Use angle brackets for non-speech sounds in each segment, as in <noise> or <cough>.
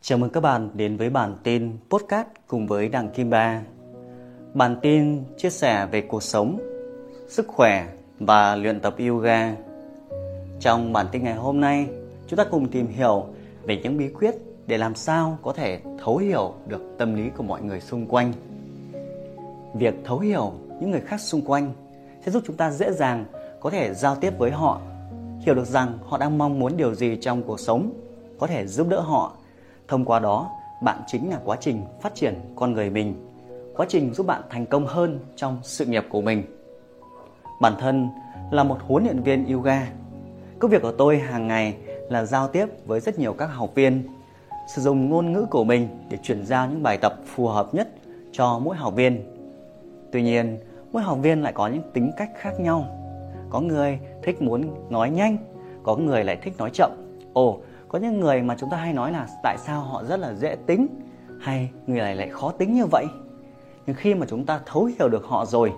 Chào mừng các bạn đến với bản tin podcast cùng với Đặng Kim Ba. Bản tin chia sẻ về cuộc sống, sức khỏe và luyện tập yoga. Trong bản tin ngày hôm nay, chúng ta cùng tìm hiểu về những bí quyết để làm sao có thể thấu hiểu được tâm lý của mọi người xung quanh. Việc thấu hiểu những người khác xung quanh sẽ giúp chúng ta dễ dàng có thể giao tiếp với họ, hiểu được rằng họ đang mong muốn điều gì trong cuộc sống, có thể giúp đỡ họ Thông qua đó, bạn chính là quá trình phát triển con người mình, quá trình giúp bạn thành công hơn trong sự nghiệp của mình. Bản thân là một huấn luyện viên yoga. Công việc của tôi hàng ngày là giao tiếp với rất nhiều các học viên, sử dụng ngôn ngữ của mình để chuyển giao những bài tập phù hợp nhất cho mỗi học viên. Tuy nhiên, mỗi học viên lại có những tính cách khác nhau. Có người thích muốn nói nhanh, có người lại thích nói chậm. Ồ, có những người mà chúng ta hay nói là tại sao họ rất là dễ tính, hay người này lại khó tính như vậy? Nhưng khi mà chúng ta thấu hiểu được họ rồi,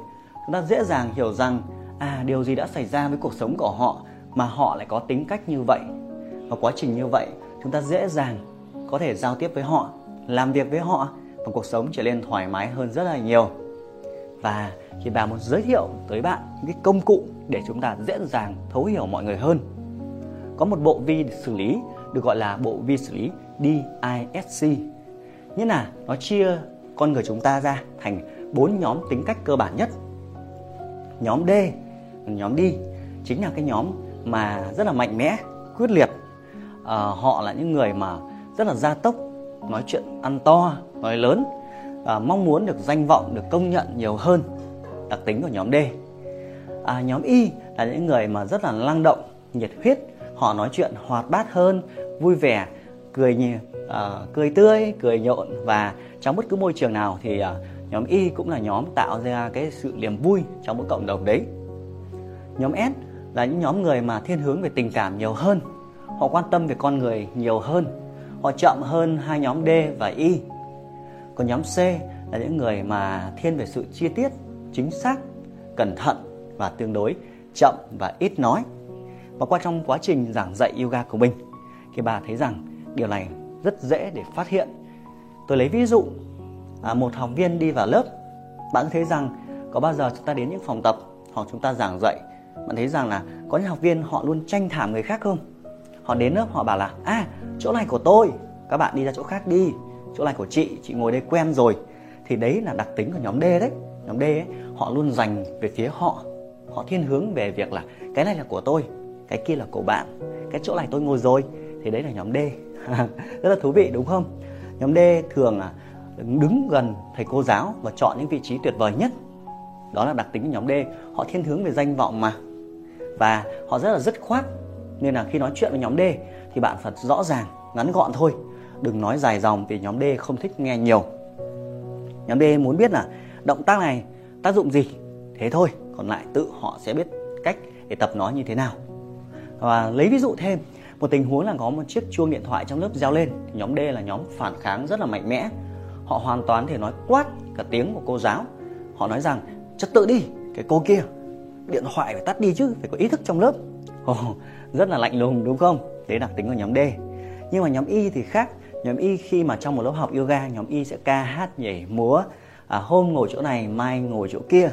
chúng ta dễ dàng hiểu rằng à điều gì đã xảy ra với cuộc sống của họ mà họ lại có tính cách như vậy? Và quá trình như vậy, chúng ta dễ dàng có thể giao tiếp với họ, làm việc với họ và cuộc sống trở nên thoải mái hơn rất là nhiều. Và thì bà muốn giới thiệu tới bạn những cái công cụ để chúng ta dễ dàng thấu hiểu mọi người hơn, có một bộ vi để xử lý được gọi là bộ vi xử lý DISC. Nghĩa là nó chia con người chúng ta ra thành bốn nhóm tính cách cơ bản nhất. Nhóm D, nhóm D chính là cái nhóm mà rất là mạnh mẽ, quyết liệt. À, họ là những người mà rất là gia tốc, nói chuyện ăn to, nói lớn, à, mong muốn được danh vọng, được công nhận nhiều hơn. Đặc tính của nhóm D. À, nhóm Y là những người mà rất là năng động, nhiệt huyết, họ nói chuyện hoạt bát hơn vui vẻ cười nhiều uh, ờ, cười tươi cười nhộn. Và trong bất cứ môi trường nào thì uh, nhóm Y cũng là nhóm tạo ra cái sự niềm vui trong mỗi cộng đồng đấy. Nhóm S là những nhóm người mà thiên hướng về tình cảm nhiều hơn. Họ quan tâm về con người nhiều hơn. Họ chậm hơn hai nhóm D và Y. Còn nhóm C là những người mà thiên về sự chi tiết chính xác cẩn thận và tương đối chậm và ít nói và qua trong quá trình giảng dạy yoga của mình thì bà thấy rằng điều này rất dễ để phát hiện. Tôi lấy ví dụ à, một học viên đi vào lớp bạn thấy rằng có bao giờ chúng ta đến những phòng tập hoặc chúng ta giảng dạy bạn thấy rằng là có những học viên họ luôn tranh thảm người khác không? Họ đến lớp họ bảo là à chỗ này của tôi các bạn đi ra chỗ khác đi chỗ này của chị chị ngồi đây quen rồi. Thì đấy là đặc tính của nhóm D đấy. Nhóm D ấy, họ luôn dành về phía họ họ thiên hướng về việc là cái này là của tôi cái kia là của bạn. Cái chỗ này tôi ngồi rồi. Thì đấy là nhóm D. <laughs> Rất là thú vị, đúng không? Nhóm D thường là đứng gần thầy cô giáo và chọn những vị trí tuyệt vời nhất. Đó là đặc tính của nhóm D. Họ thiên hướng về danh vọng mà. Và họ rất là dứt khoát. Nên là khi nói chuyện với nhóm D thì bạn phải rõ ràng, ngắn gọn thôi. Đừng nói dài dòng vì nhóm D không thích nghe nhiều. Nhóm D muốn biết là động tác này tác dụng gì? Thế thôi. Còn lại tự họ sẽ biết cách để tập nói như thế nào và lấy ví dụ thêm một tình huống là có một chiếc chuông điện thoại trong lớp reo lên. Thì nhóm D là nhóm phản kháng rất là mạnh mẽ. Họ hoàn toàn thể nói quát cả tiếng của cô giáo. Họ nói rằng trật tự đi cái cô kia điện thoại phải tắt đi chứ phải có ý thức trong lớp. Oh, rất là lạnh lùng đúng không? Đấy đặc tính của nhóm D. Nhưng mà nhóm Y thì khác. Nhóm Y khi mà trong một lớp học yoga nhóm Y sẽ ca hát nhảy múa à, hôm ngồi chỗ này mai ngồi chỗ kia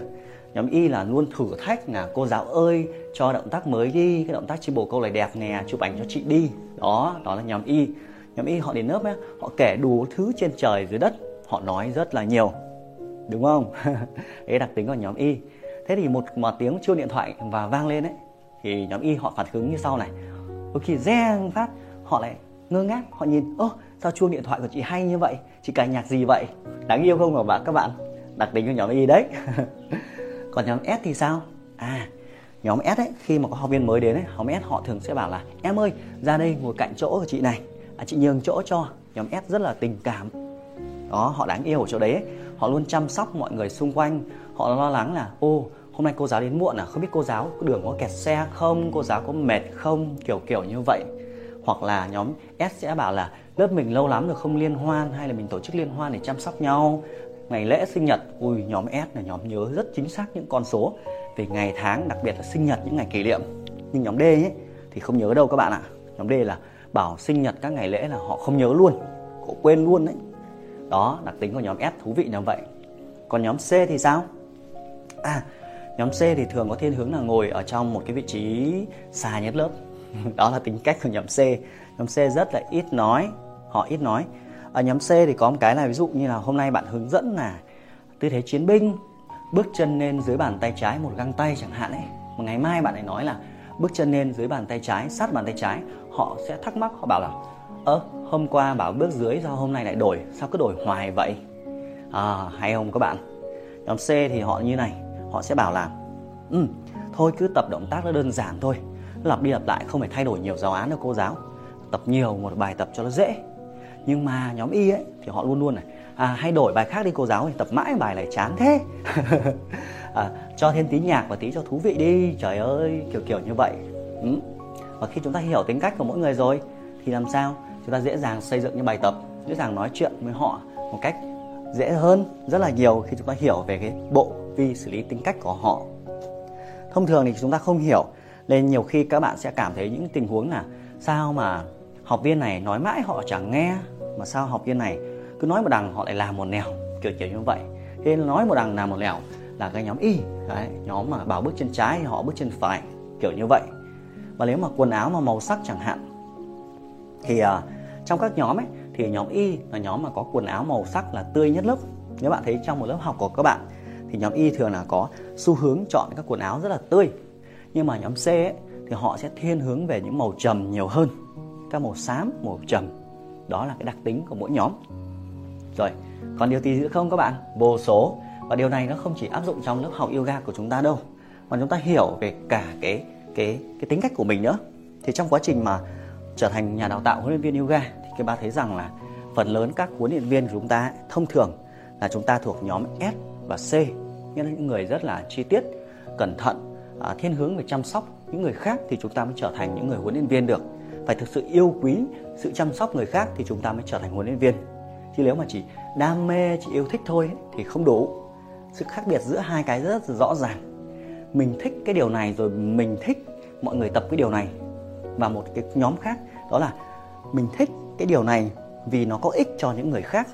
nhóm y là luôn thử thách là cô giáo ơi cho động tác mới đi cái động tác chi bồ câu này đẹp nè chụp ảnh cho chị đi. Đó đó là nhóm y. Nhóm y họ đến lớp ấy, họ kể đủ thứ trên trời dưới đất họ nói rất là nhiều. Đúng không? <laughs> Đấy đặc tính của nhóm y. Thế thì một mà tiếng chuông điện thoại và vang lên ấy thì nhóm y họ phản ứng như sau này. Đôi khi reng phát họ lại ngơ ngác họ nhìn ơ sao chuông điện thoại của chị hay như vậy? Chị cài nhạc gì vậy? Đáng yêu không hả bạn các bạn? Đặc tính của nhóm y đấy. <laughs> còn nhóm S thì sao? À nhóm S ấy khi mà có học viên mới đến ấy nhóm S họ thường sẽ bảo là em ơi ra đây ngồi cạnh chỗ của chị này. À, chị nhường chỗ cho nhóm S rất là tình cảm. Đó họ đáng yêu ở chỗ đấy ấy. họ luôn chăm sóc mọi người xung quanh. Họ lo lắng là ô hôm nay cô giáo đến muộn à? Không biết cô giáo đường có kẹt xe không? Cô giáo có mệt không? Kiểu kiểu như vậy. Hoặc là nhóm S sẽ bảo là lớp mình lâu lắm rồi không liên hoan hay là mình tổ chức liên hoan để chăm sóc nhau ngày lễ sinh nhật, ui, nhóm S là nhóm nhớ rất chính xác những con số về ngày tháng, đặc biệt là sinh nhật những ngày kỷ niệm. Nhưng nhóm D ấy thì không nhớ đâu các bạn ạ. Nhóm D là bảo sinh nhật các ngày lễ là họ không nhớ luôn, họ quên luôn đấy. Đó, đặc tính của nhóm S thú vị như vậy. Còn nhóm C thì sao? À nhóm C thì thường có thiên hướng là ngồi ở trong một cái vị trí xa nhất lớp. <laughs> Đó là tính cách của nhóm C. Nhóm C rất là ít nói, họ ít nói ở nhóm C thì có một cái là ví dụ như là hôm nay bạn hướng dẫn là tư thế chiến binh bước chân lên dưới bàn tay trái một găng tay chẳng hạn ấy. Mà ngày mai bạn lại nói là bước chân lên dưới bàn tay trái sát bàn tay trái họ sẽ thắc mắc họ bảo là ơ hôm qua bảo bước dưới sao hôm nay lại đổi? Sao cứ đổi hoài vậy? À, hay không các bạn? Nhóm C thì họ như này họ sẽ bảo là ừ thôi cứ tập động tác nó đơn giản thôi lặp đi lặp lại không phải thay đổi nhiều giáo án đâu cô giáo. Tập nhiều một bài tập cho nó dễ nhưng mà nhóm y ấy thì họ luôn luôn này à, hay đổi bài khác đi cô giáo thì tập mãi bài này chán thế. <laughs> À, cho thêm tí nhạc và tí cho thú vị đi. Trời ơi kiểu kiểu như vậy. Ừ. và khi chúng ta hiểu tính cách của mỗi người rồi thì làm sao chúng ta dễ dàng xây dựng những bài tập dễ dàng nói chuyện với họ một cách dễ hơn rất là nhiều khi chúng ta hiểu về cái bộ vi xử lý tính cách của họ. Thông thường thì chúng ta không hiểu nên nhiều khi các bạn sẽ cảm thấy những tình huống là sao mà học viên này nói mãi họ chẳng nghe mà sao học viên này cứ nói một đằng họ lại làm một nẻo kiểu kiểu như vậy. Thế nói một đằng làm một nẻo là cái nhóm y đấy, nhóm mà bảo bước chân trái họ bước chân phải kiểu như vậy. Và nếu mà quần áo mà màu sắc chẳng hạn thì uh, trong các nhóm ấy thì nhóm y là nhóm mà có quần áo màu sắc là tươi nhất lớp. Nếu bạn thấy trong một lớp học của các bạn thì nhóm y thường là có xu hướng chọn các quần áo rất là tươi. Nhưng mà nhóm c ấy, thì họ sẽ thiên hướng về những màu trầm nhiều hơn các màu xám màu trầm đó là cái đặc tính của mỗi nhóm. Rồi, còn điều gì nữa không các bạn? Vô số. Và điều này nó không chỉ áp dụng trong lớp học yoga của chúng ta đâu, mà chúng ta hiểu về cả cái cái cái tính cách của mình nữa. Thì trong quá trình mà trở thành nhà đào tạo huấn luyện viên yoga, thì các bạn thấy rằng là phần lớn các huấn luyện viên của chúng ta thông thường là chúng ta thuộc nhóm S và C, nghĩa là những người rất là chi tiết, cẩn thận à, thiên hướng về chăm sóc những người khác thì chúng ta mới trở thành những người huấn luyện viên được phải thực sự yêu quý, sự chăm sóc người khác thì chúng ta mới trở thành huấn luyện viên. Chứ nếu mà chỉ đam mê, chỉ yêu thích thôi thì không đủ. Sự khác biệt giữa hai cái rất rõ ràng. Mình thích cái điều này rồi mình thích mọi người tập cái điều này. Và một cái nhóm khác, đó là mình thích cái điều này vì nó có ích cho những người khác.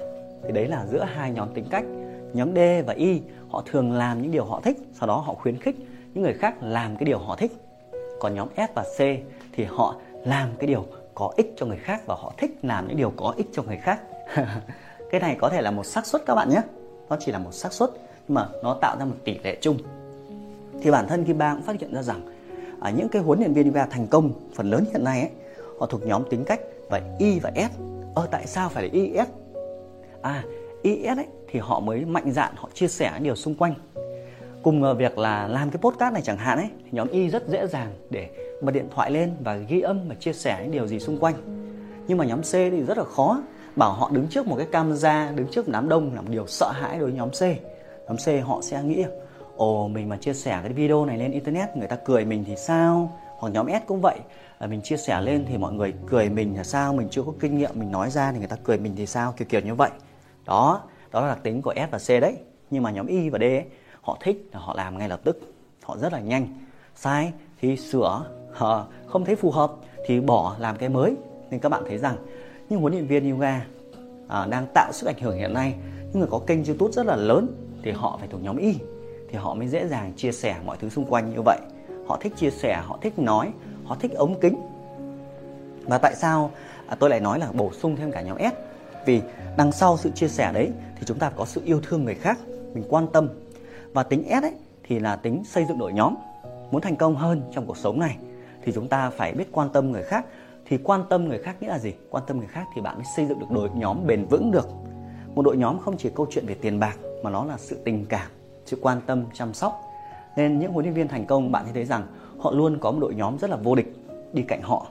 Thì đấy là giữa hai nhóm tính cách. Nhóm D và Y, họ thường làm những điều họ thích, sau đó họ khuyến khích những người khác làm cái điều họ thích. Còn nhóm S và C thì họ làm cái điều có ích cho người khác và họ thích làm những điều có ích cho người khác <laughs> cái này có thể là một xác suất các bạn nhé nó chỉ là một xác suất nhưng mà nó tạo ra một tỷ lệ chung thì bản thân Kim Ba cũng phát hiện ra rằng à, những cái huấn luyện viên yoga thành công phần lớn hiện nay ấy, họ thuộc nhóm tính cách và Y và S. Ờ tại sao phải là Y S? À Y S ấy thì họ mới mạnh dạn họ chia sẻ những điều xung quanh. Cùng ờ, việc là làm cái podcast này chẳng hạn ấy thì nhóm Y rất dễ dàng để bật điện thoại lên và ghi âm và chia sẻ những điều gì xung quanh. Nhưng mà nhóm C thì rất là khó bảo họ đứng trước một cái camera đứng trước đám đông là một điều sợ hãi đối với nhóm C. Nhóm C họ sẽ nghĩ ồ mình mà chia sẻ cái video này lên internet người ta cười mình thì sao? Hoặc nhóm S cũng vậy à, mình chia sẻ lên thì mọi người cười mình là sao? Mình chưa có kinh nghiệm mình nói ra thì người ta cười mình thì sao? Kiểu kiểu như vậy. Đó đó là đặc tính của S và C đấy. Nhưng mà nhóm Y và D ấy, họ thích là họ làm ngay lập tức họ rất là nhanh. Sai thì sửa không thấy phù hợp thì bỏ làm cái mới. Nên các bạn thấy rằng những huấn luyện viên yoga à, đang tạo sức ảnh hưởng hiện nay. Những người có kênh youtube rất là lớn thì họ phải thuộc nhóm y. Thì họ mới dễ dàng chia sẻ mọi thứ xung quanh như vậy. Họ thích chia sẻ họ thích nói họ thích ống kính. Và tại sao à, tôi lại nói là bổ sung thêm cả nhóm S? Vì đằng sau sự chia sẻ đấy thì chúng ta có sự yêu thương người khác mình quan tâm. Và tính S ấy thì là tính xây dựng đội nhóm muốn thành công hơn trong cuộc sống này thì chúng ta phải biết quan tâm người khác. Thì quan tâm người khác nghĩa là gì? Quan tâm người khác thì bạn mới xây dựng được đội nhóm bền vững được. Một đội nhóm không chỉ câu chuyện về tiền bạc mà nó là sự tình cảm sự quan tâm chăm sóc. Nên những huấn luyện viên thành công bạn sẽ thấy rằng họ luôn có một đội nhóm rất là vô địch đi cạnh họ.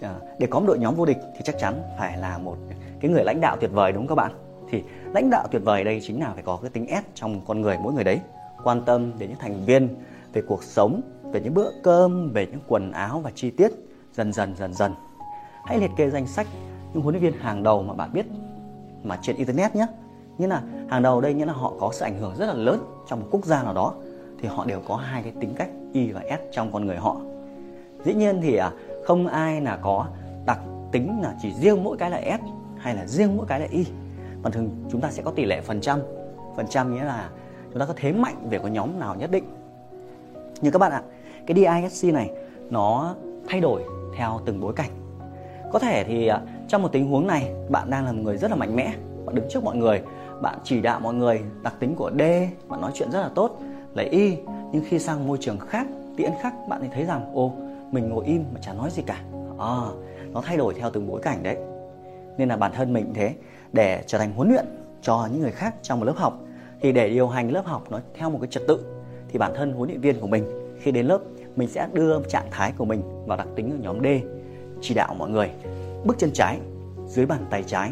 À, để có một đội nhóm vô địch thì chắc chắn phải là một cái người lãnh đạo tuyệt vời đúng không các bạn? Thì lãnh đạo tuyệt vời đây chính là phải có cái tính ép trong con người mỗi người đấy. Quan tâm đến những thành viên về cuộc sống về những bữa cơm, về những quần áo và chi tiết. Dần dần dần dần. Hãy liệt kê danh sách những huấn luyện viên hàng đầu mà bạn biết mà trên internet nhé. Như là hàng đầu đây nghĩa là họ có sự ảnh hưởng rất là lớn trong một quốc gia nào đó, thì họ đều có hai cái tính cách Y và S trong con người họ. Dĩ nhiên thì à, không ai là có đặc tính là chỉ riêng mỗi cái là S hay là riêng mỗi cái là y. Mà thường chúng ta sẽ có tỷ lệ phần trăm. Phần trăm nghĩa là chúng ta có thế mạnh về có nhóm nào nhất định. Như các bạn ạ cái DISC này nó thay đổi theo từng bối cảnh. Có thể thì à, trong một tình huống này bạn đang là một người rất là mạnh mẽ bạn đứng trước mọi người bạn chỉ đạo mọi người đặc tính của D bạn nói chuyện rất là tốt lấy Y nhưng khi sang môi trường khác tiễn khác bạn thì thấy rằng ô mình ngồi im mà chả nói gì cả. À, nó thay đổi theo từng bối cảnh đấy. Nên là bản thân mình thế để trở thành huấn luyện cho những người khác trong một lớp học thì để điều hành lớp học nó theo một cái trật tự thì bản thân huấn luyện viên của mình khi đến lớp mình sẽ đưa trạng thái của mình vào đặc tính ở nhóm D chỉ đạo mọi người bước chân trái dưới bàn tay trái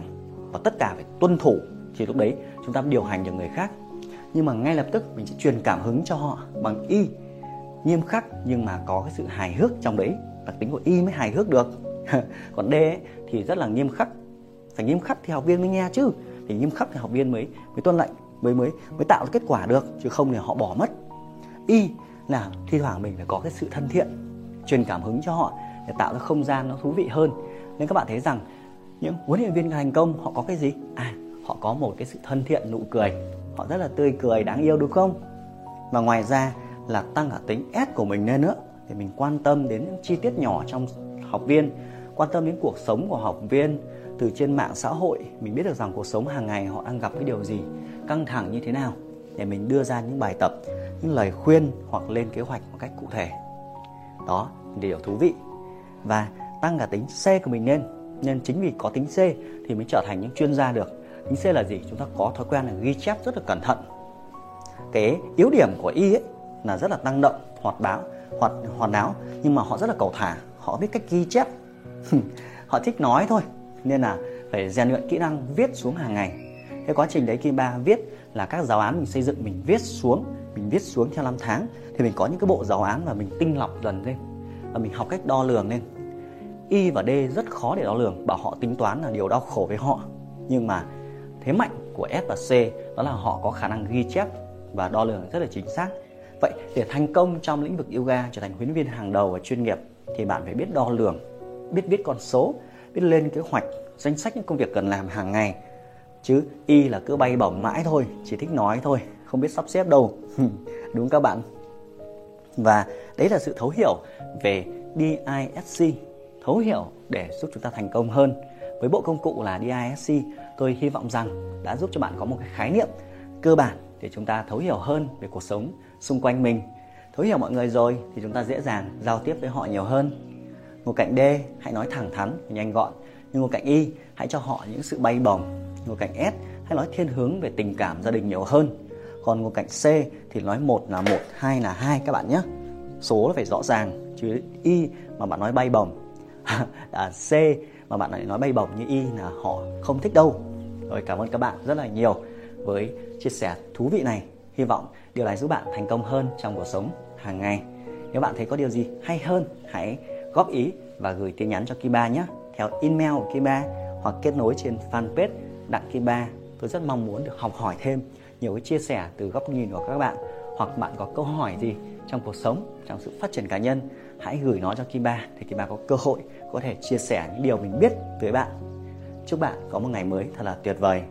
và tất cả phải tuân thủ thì lúc đấy chúng ta điều hành được người khác. Nhưng mà ngay lập tức mình sẽ truyền cảm hứng cho họ bằng y nghiêm khắc nhưng mà có cái sự hài hước trong đấy. Đặc tính của y mới hài hước được. <laughs> Còn d ấy, thì rất là nghiêm khắc. Phải nghiêm khắc thì học viên mới nghe chứ. Thì nghiêm khắc thì học viên mới mới tuân lệnh mới mới mới tạo kết quả được chứ không thì họ bỏ mất. Y là thi thoảng mình phải có cái sự thân thiện, truyền cảm hứng cho họ để tạo ra không gian nó thú vị hơn. Nên các bạn thấy rằng, những huấn luyện viên thành công họ có cái gì? À họ có một cái sự thân thiện, nụ cười. Họ rất là tươi cười, đáng yêu, đúng không? Và ngoài ra là tăng cả tính S của mình lên nữa, để mình quan tâm đến những chi tiết nhỏ trong học viên, quan tâm đến cuộc sống của học viên. Từ trên mạng xã hội, mình biết được rằng cuộc sống hàng ngày họ đang gặp cái điều gì, căng thẳng như thế nào, để mình đưa ra những bài tập những lời khuyên hoặc lên kế hoạch một cách cụ thể. Đó, điều thú vị. Và tăng cả tính C của mình lên. Nên chính vì có tính C thì mới trở thành những chuyên gia được. Tính C là gì? Chúng ta có thói quen là ghi chép rất là cẩn thận. Cái yếu điểm của Y ấy là rất là năng động, hoạt báo hoạt hoạt náo, nhưng mà họ rất là cầu thả. Họ biết cách ghi chép. <laughs> Họ thích nói thôi. Nên là phải rèn luyện kỹ năng viết xuống hàng ngày. Cái quá trình đấy khi ba viết là các giáo án mình xây dựng mình viết xuống mình viết xuống theo năm tháng, thì mình có những cái bộ giáo án và mình tinh lọc dần lên, và mình học cách đo lường lên. Y và d rất khó để đo lường, bảo họ tính toán là điều đau khổ với họ. Nhưng mà thế mạnh của s và c, đó là họ có khả năng ghi chép và đo lường rất là chính xác. Vậy để thành công trong lĩnh vực yoga, trở thành huấn luyện viên hàng đầu và chuyên nghiệp, thì bạn phải biết đo lường, biết viết con số, biết lên kế hoạch, danh sách những công việc cần làm hàng ngày. Chứ y là cứ bay bổng mãi thôi, chỉ thích nói thôi không biết sắp xếp đâu. <laughs> Đúng các bạn. Và đấy là sự thấu hiểu về DISC thấu hiểu để giúp chúng ta thành công hơn. Với bộ công cụ là DISC tôi hy vọng rằng đã giúp cho bạn có một cái khái niệm cơ bản để chúng ta thấu hiểu hơn về cuộc sống xung quanh mình. Thấu hiểu mọi người rồi thì chúng ta dễ dàng giao tiếp với họ nhiều hơn. Ngồi cạnh D, hãy nói thẳng thắn nhanh gọn. Nhưng ngồi cạnh Y, hãy cho họ những sự bay bổng. Ngồi cạnh S, hãy nói thiên hướng về tình cảm gia đình nhiều hơn còn ngồi cạnh C thì nói một là một hai là hai các bạn nhé. Số là phải rõ ràng chứ Y mà bạn nói bay bổng. <laughs> À, C mà bạn lại nói bay bổng như Y là họ không thích đâu. Rồi cảm ơn các bạn rất là nhiều với chia sẻ thú vị này. Hy vọng điều này giúp bạn thành công hơn trong cuộc sống hàng ngày. Nếu bạn thấy có điều gì hay hơn hãy góp ý và gửi tin nhắn cho Kiba nhé. Theo email của Kiba hoặc kết nối trên fanpage Đặng Kiba tôi rất mong muốn được học hỏi thêm nhiều cái chia sẻ từ góc nhìn của các bạn. Hoặc bạn có câu hỏi gì trong cuộc sống, trong sự phát triển cá nhân, hãy gửi nó cho Kim Ba để Kiba có cơ hội có thể chia sẻ những điều mình biết với bạn. Chúc bạn có một ngày mới thật là tuyệt vời.